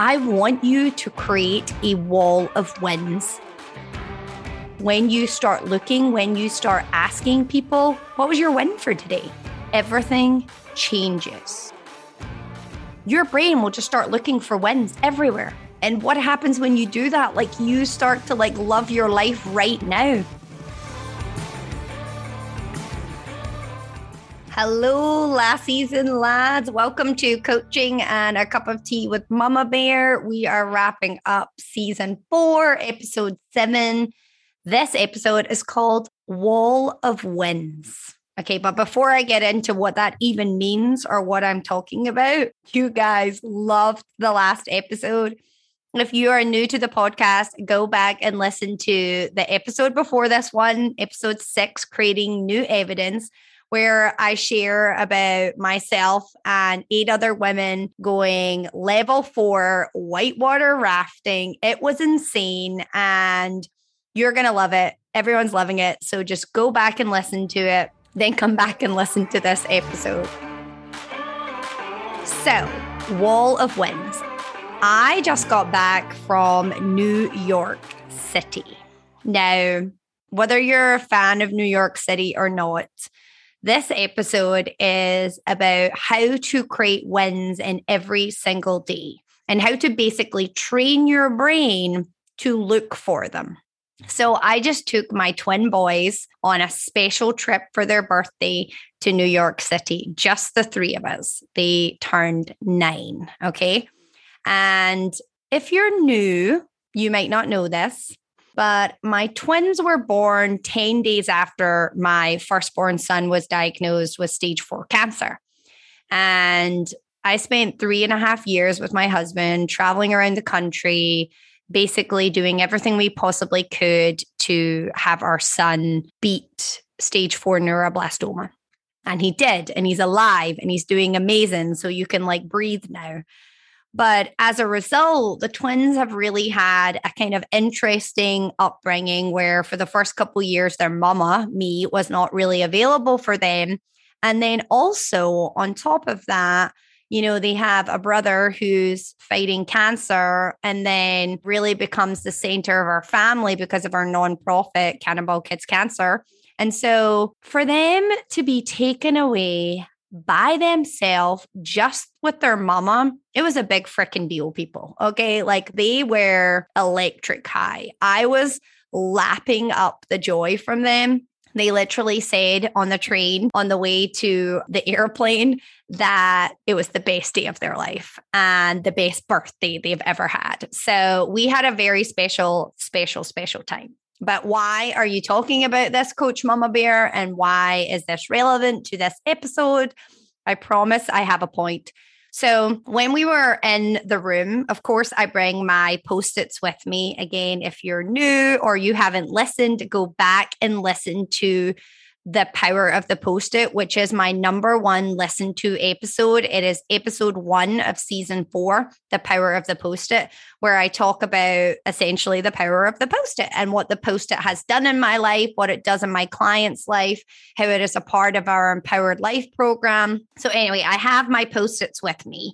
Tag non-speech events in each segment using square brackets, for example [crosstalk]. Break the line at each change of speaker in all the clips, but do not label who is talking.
I want you to create a wall of wins. When you start looking, when you start asking people, what was your win for today? Everything changes. Your brain will just start looking for wins everywhere. And what happens when you do that? Like you start to like love your life right now. Hello, lassies and lads. Welcome to Coaching and a Cup of Tea with Mummabear. We are wrapping up season four, episode seven. This episode is called Wall of Wins. Okay, but before I get into what that even means or what I'm talking about, you guys loved the last episode. If you are new to the podcast, go back and listen to the episode before this one, episode six, Creating New Evidence where I share about myself and eight other women going level four whitewater rafting. It was insane and you're going to love it. Everyone's loving it. So just go back and listen to it, then come back and listen to this episode. So, Wall of Wins. I just got back from New York City. Now, whether you're a fan of New York City or not, this episode is about how to create wins in every single day and how to basically train your brain to look for them. So I just took my twin boys on a special trip for their birthday to New York City, just the three of us. They turned nine. Okay. And if you're new, you might not know this, but my twins were born 10 days after my firstborn son was diagnosed with stage four cancer. And I spent three and a half years with my husband traveling around the country, basically doing everything we possibly could to have our son beat stage four neuroblastoma. And he did, and he's alive and he's doing amazing. So you can like breathe now. But as a result, the twins have really had a kind of interesting upbringing where for the first couple years, their mama, me, was not really available for them. And then also on top of that, you know, they have a brother who's fighting cancer and then really becomes the center of our family because of our nonprofit, Cannonball Kids Cancer. And so for them to be taken away by themselves, just with their mama, it was a big freaking deal, people. Okay. Like they were electric high. I was lapping up the joy from them. They literally said on the train on the way to the airplane that it was the best day of their life and the best birthday they've ever had. So we had a very special, special, special time. But why are you talking about this, Coach Mummabear? And why is this relevant to this episode? I promise I have a point. So, when we were in the room, of course, I bring my post its with me. Again, if you're new or you haven't listened, go back and listen to the Power of the Post It, which is my number one listen to episode. It is episode one of season four, The Power of the Post It, where I talk about essentially the power of the Post It and what the Post It has done in my life, what it does in my client's life, how it is a part of our Empowered Life program. So, anyway, I have my Post its with me.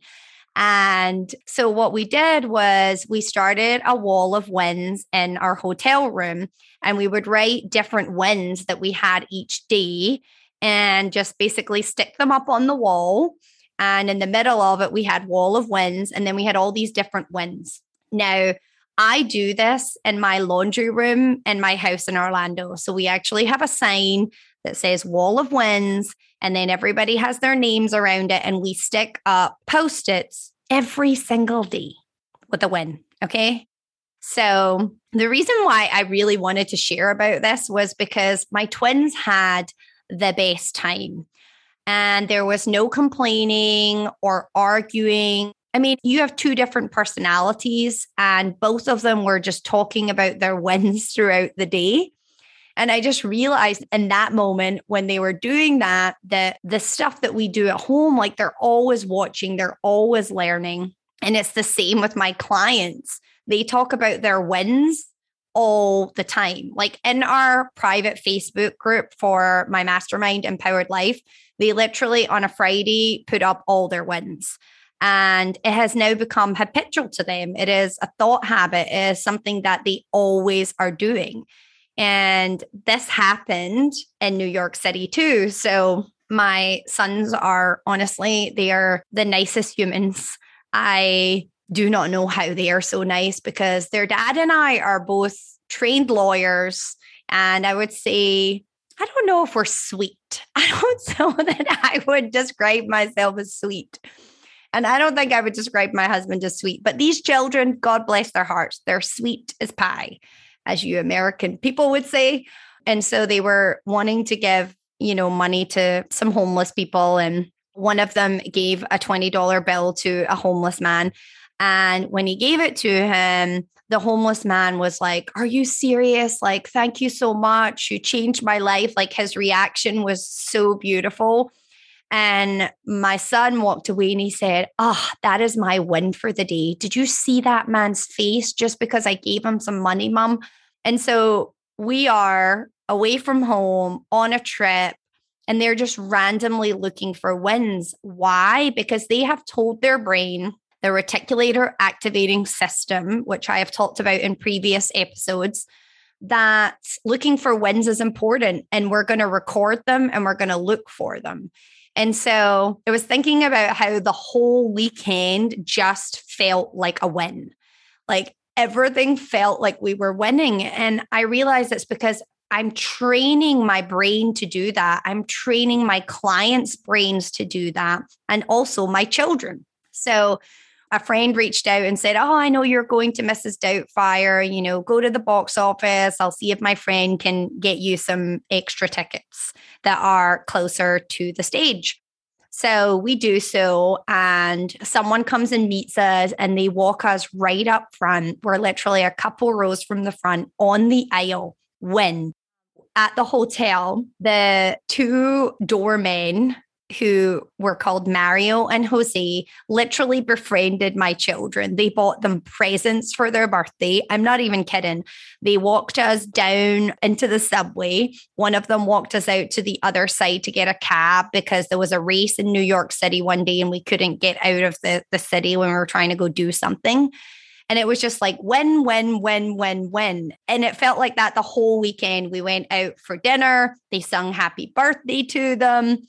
And so what we did was we started a wall of wins in our hotel room and we would write different wins that we had each day and just basically stick them up on the wall. And in the middle of it, we had wall of wins and then we had all these different wins. Now, I do this in my laundry room in my house in Orlando. So we actually have a sign that says wall of wins and then everybody has their names around it and we stick up post-its every single day with a win okay so the reason why i really wanted to share about this was because my twins had the best time and there was no complaining or arguing I mean, you have two different personalities, and both of them were just talking about their [laughs] wins throughout the day. And I just realized in that moment when they were doing that, that the stuff that we do at home, like they're always watching, they're always learning. And it's the same with my clients. They talk about their wins all the time. Like in our private Facebook group for my mastermind Empowered Life, they literally on a Friday put up all their wins. And it has now become habitual to them. It is a thought habit, it is something that they always are doing. And this happened in New York City too. So my sons are honestly, they are the nicest humans. I do not know how they are so nice because their dad and I are both trained lawyers. And I would say, I don't know if we're sweet. [laughs] I don't know that I would describe myself as sweet. And I don't think I would describe my husband as sweet. But these children, God bless their hearts, they're sweet as pie, as you American people would say. And so they were wanting to give you know, money to some homeless people. And one of them gave a $20 bill to a homeless man. And when he gave it to him, the homeless man was like, Are you serious? Like, thank you so much. You changed my life. Like, his reaction was so beautiful. And my son walked away and he said, Oh, that is my win for the day. Did you see that man's face just because I gave him some money, mom? And so we are away from home on a trip and they're just randomly looking for wins. Why? Because they have told their brain, the reticular activating system, which I have talked about in previous episodes, that looking for wins is important and we're going to record them and we're going to look for them. And so I was thinking about how the whole weekend just felt like a win. Like everything felt like we were winning. And I realized it's because I'm training my brain to do that. I'm training my clients' brains to do that, and also my children. So, a friend reached out and said, Oh, I know you're going to Mrs. Doubtfire. You know, go to the box office. I'll see if my friend can get you some extra tickets that are closer to the stage. So we do so, and someone comes and meets us, and they walk us right up front. We're literally a couple rows from the front on the aisle when at the hotel, the two doormen who were called Mario and Jose literally befriended my children. They bought them presents for their birthday. I'm not even kidding. They walked us down into the subway. One of them walked us out to the other side to get a cab because there was a race in New York City one day and we couldn't get out of the, the city when we were trying to go do something. And it was just like when, when, when, when, when. And it felt like that the whole weekend. We went out for dinner. They sung happy birthday to them.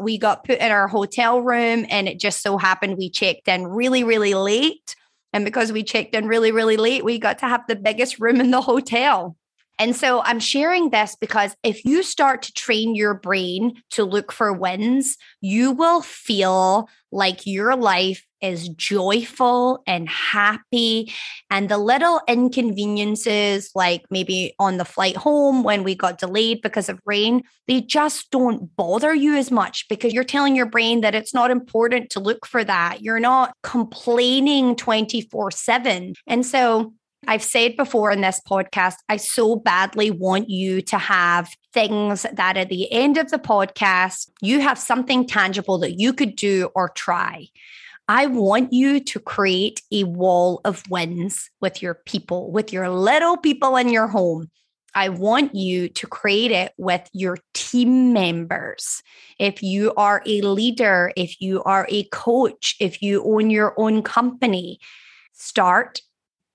We got put in our hotel room, and it just so happened we checked in really, really late. And because we checked in really, really late, we got to have the biggest room in the hotel. And so I'm sharing this because if you start to train your brain to look for wins, you will feel like your life is joyful and happy. And the little inconveniences, like maybe on the flight home when we got delayed because of rain, they just don't bother you as much because you're telling your brain that it's not important to look for that. You're not complaining 24 7. And so I've said before in this podcast, I so badly want you to have things that at the end of the podcast, you have something tangible that you could do or try. I want you to create a wall of wins with your people, with your little people in your home. I want you to create it with your team members. If you are a leader, if you are a coach, if you own your own company, start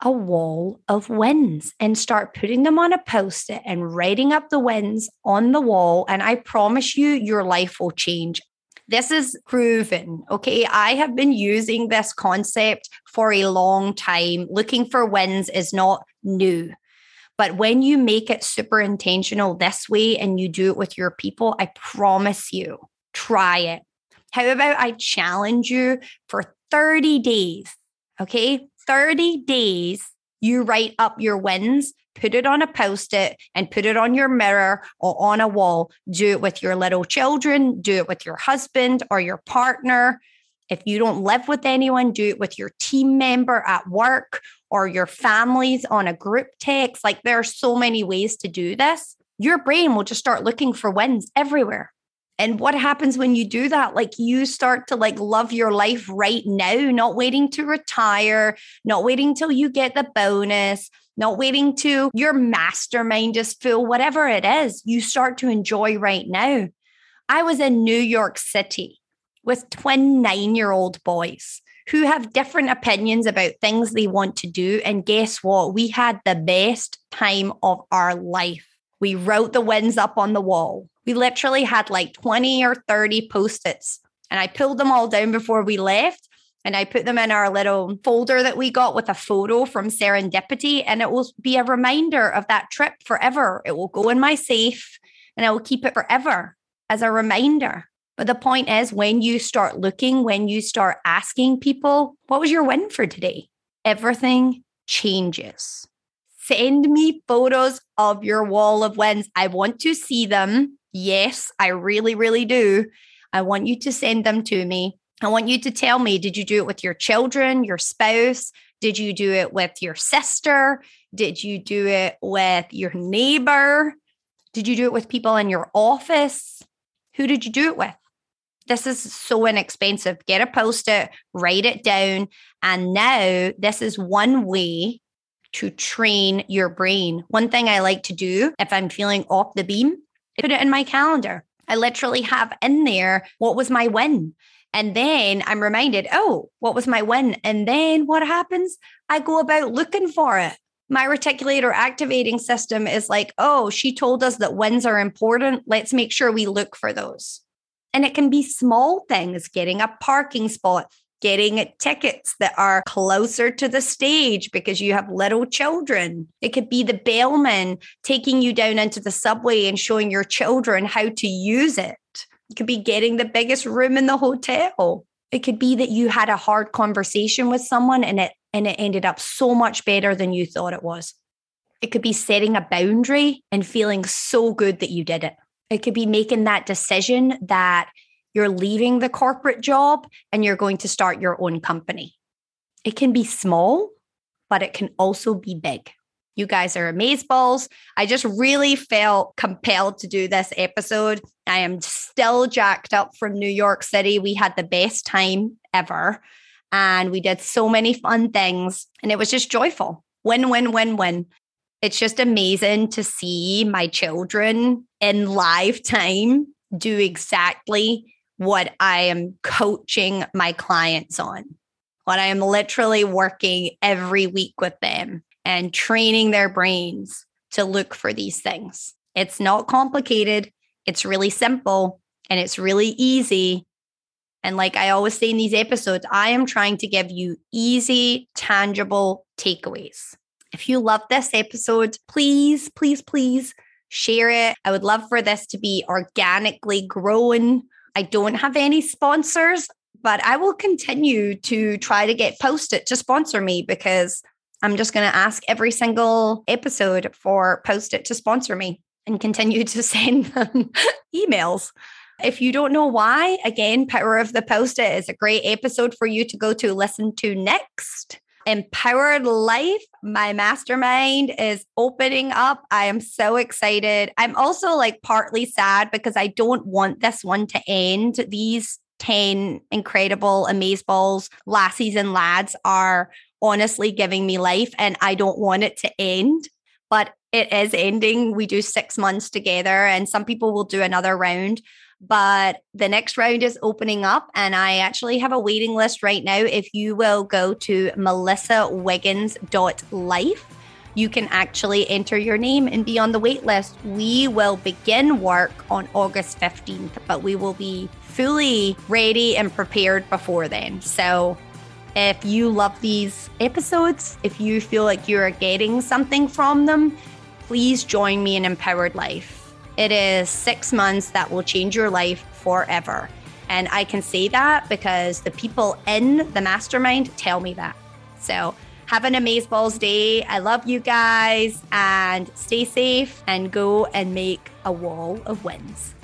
a wall of wins and start putting them on a post it and writing up the wins on the wall. And I promise you, your life will change. This is proven. Okay. I have been using this concept for a long time. Looking for wins is not new. But when you make it super intentional this way and you do it with your people, I promise you, try it. How about I challenge you for 30 days? Okay. 30 days, you write up your wins, put it on a post it, and put it on your mirror or on a wall. Do it with your little children, do it with your husband or your partner. If you don't live with anyone, do it with your team member at work or your families on a group text. Like there are so many ways to do this. Your brain will just start looking for wins everywhere. And what happens when you do that? Like you start to like love your life right now, not waiting to retire, not waiting till you get the bonus, not waiting to your mastermind just full, whatever it is, you start to enjoy right now. I was in New York City with twin nine year old boys. who have different opinions about things they want to do. And guess what? We had the best time of our life. We wrote the wins up on the wall. We literally had like 20 or 30 post its, and I pulled them all down before we left. And I put them in our little folder that we got with a photo from Serendipity. And it will be a reminder of that trip forever. It will go in my safe and I will keep it forever as a reminder. But the point is, when you start looking, when you start asking people, what was your win for today? Everything changes. Send me photos of your wall of wins. I want to see them. Yes, I really, really do. I want you to send them to me. I want you to tell me did you do it with your children, your spouse? Did you do it with your sister? Did you do it with your neighbor? Did you do it with people in your office? Who did you do it with? This is so inexpensive. Get a post it, write it down. And now this is one way to train your brain. One thing I like to do if I'm feeling off the beam, I put it in my calendar. I literally have in there what was my win. And then I'm reminded, oh, what was my win? And then what happens? I go about looking for it. My reticular activating system is like, oh, she told us that wins are important. Let's make sure we look for those. And it can be small things, getting a parking spot, getting tickets that are closer to the stage because you have little children. It could be the bellman taking you down into the subway and showing your children how to use it. It could be getting the biggest room in the hotel. It could be that you had a hard conversation with someone and it and it ended up so much better than you thought it was. It could be setting a boundary and feeling so good that you did it. It could be making that decision that you're leaving the corporate job and you're going to start your own company. It can be small, but it can also be big. You guys are amazeballs. I just really felt compelled to do this episode. I am still jacked up from New York City. We had the best time ever and we did so many fun things and it was just joyful. Win, win, win, win it's just amazing to see my children in live time do exactly what I am coaching my clients on. What I am literally working every week with them and training their brains to look for these things. It's not complicated, it's really simple and it's really easy. And like I always say in these episodes, I am trying to give you easy, tangible takeaways. If you love this episode, please, please, please share it. I would love for this to be organically grown. I don't have any sponsors, but I will continue to try to get Post It to sponsor me because I'm just going to ask every single episode for Post It to sponsor me and continue to [laughs] send them emails. If you don't know why, again, Power of the Post It is a great episode for you to go to listen to next. Empowered Life, my mastermind is opening up. I am so excited. I'm also like partly sad because I don't want this one to end. These 10 incredible amazeballs, lassies and lads are honestly giving me life and I don't want it to end, but it is ending. We do six months together and some people will do another round but the next round is opening up and I actually have a waiting list right now. If you will go to melissawiggins.life, you can actually enter your name and be on the wait list. We will begin work on August 15th, but we will be fully ready and prepared before then. So if you love these episodes, if you feel like you're getting something from them, please join me in Empowered Life. It is six months that will change your life forever. And I can say that because the people in the mastermind tell me that. So have an amazing balls day. I love you guys and stay safe and go and make a wall of wins.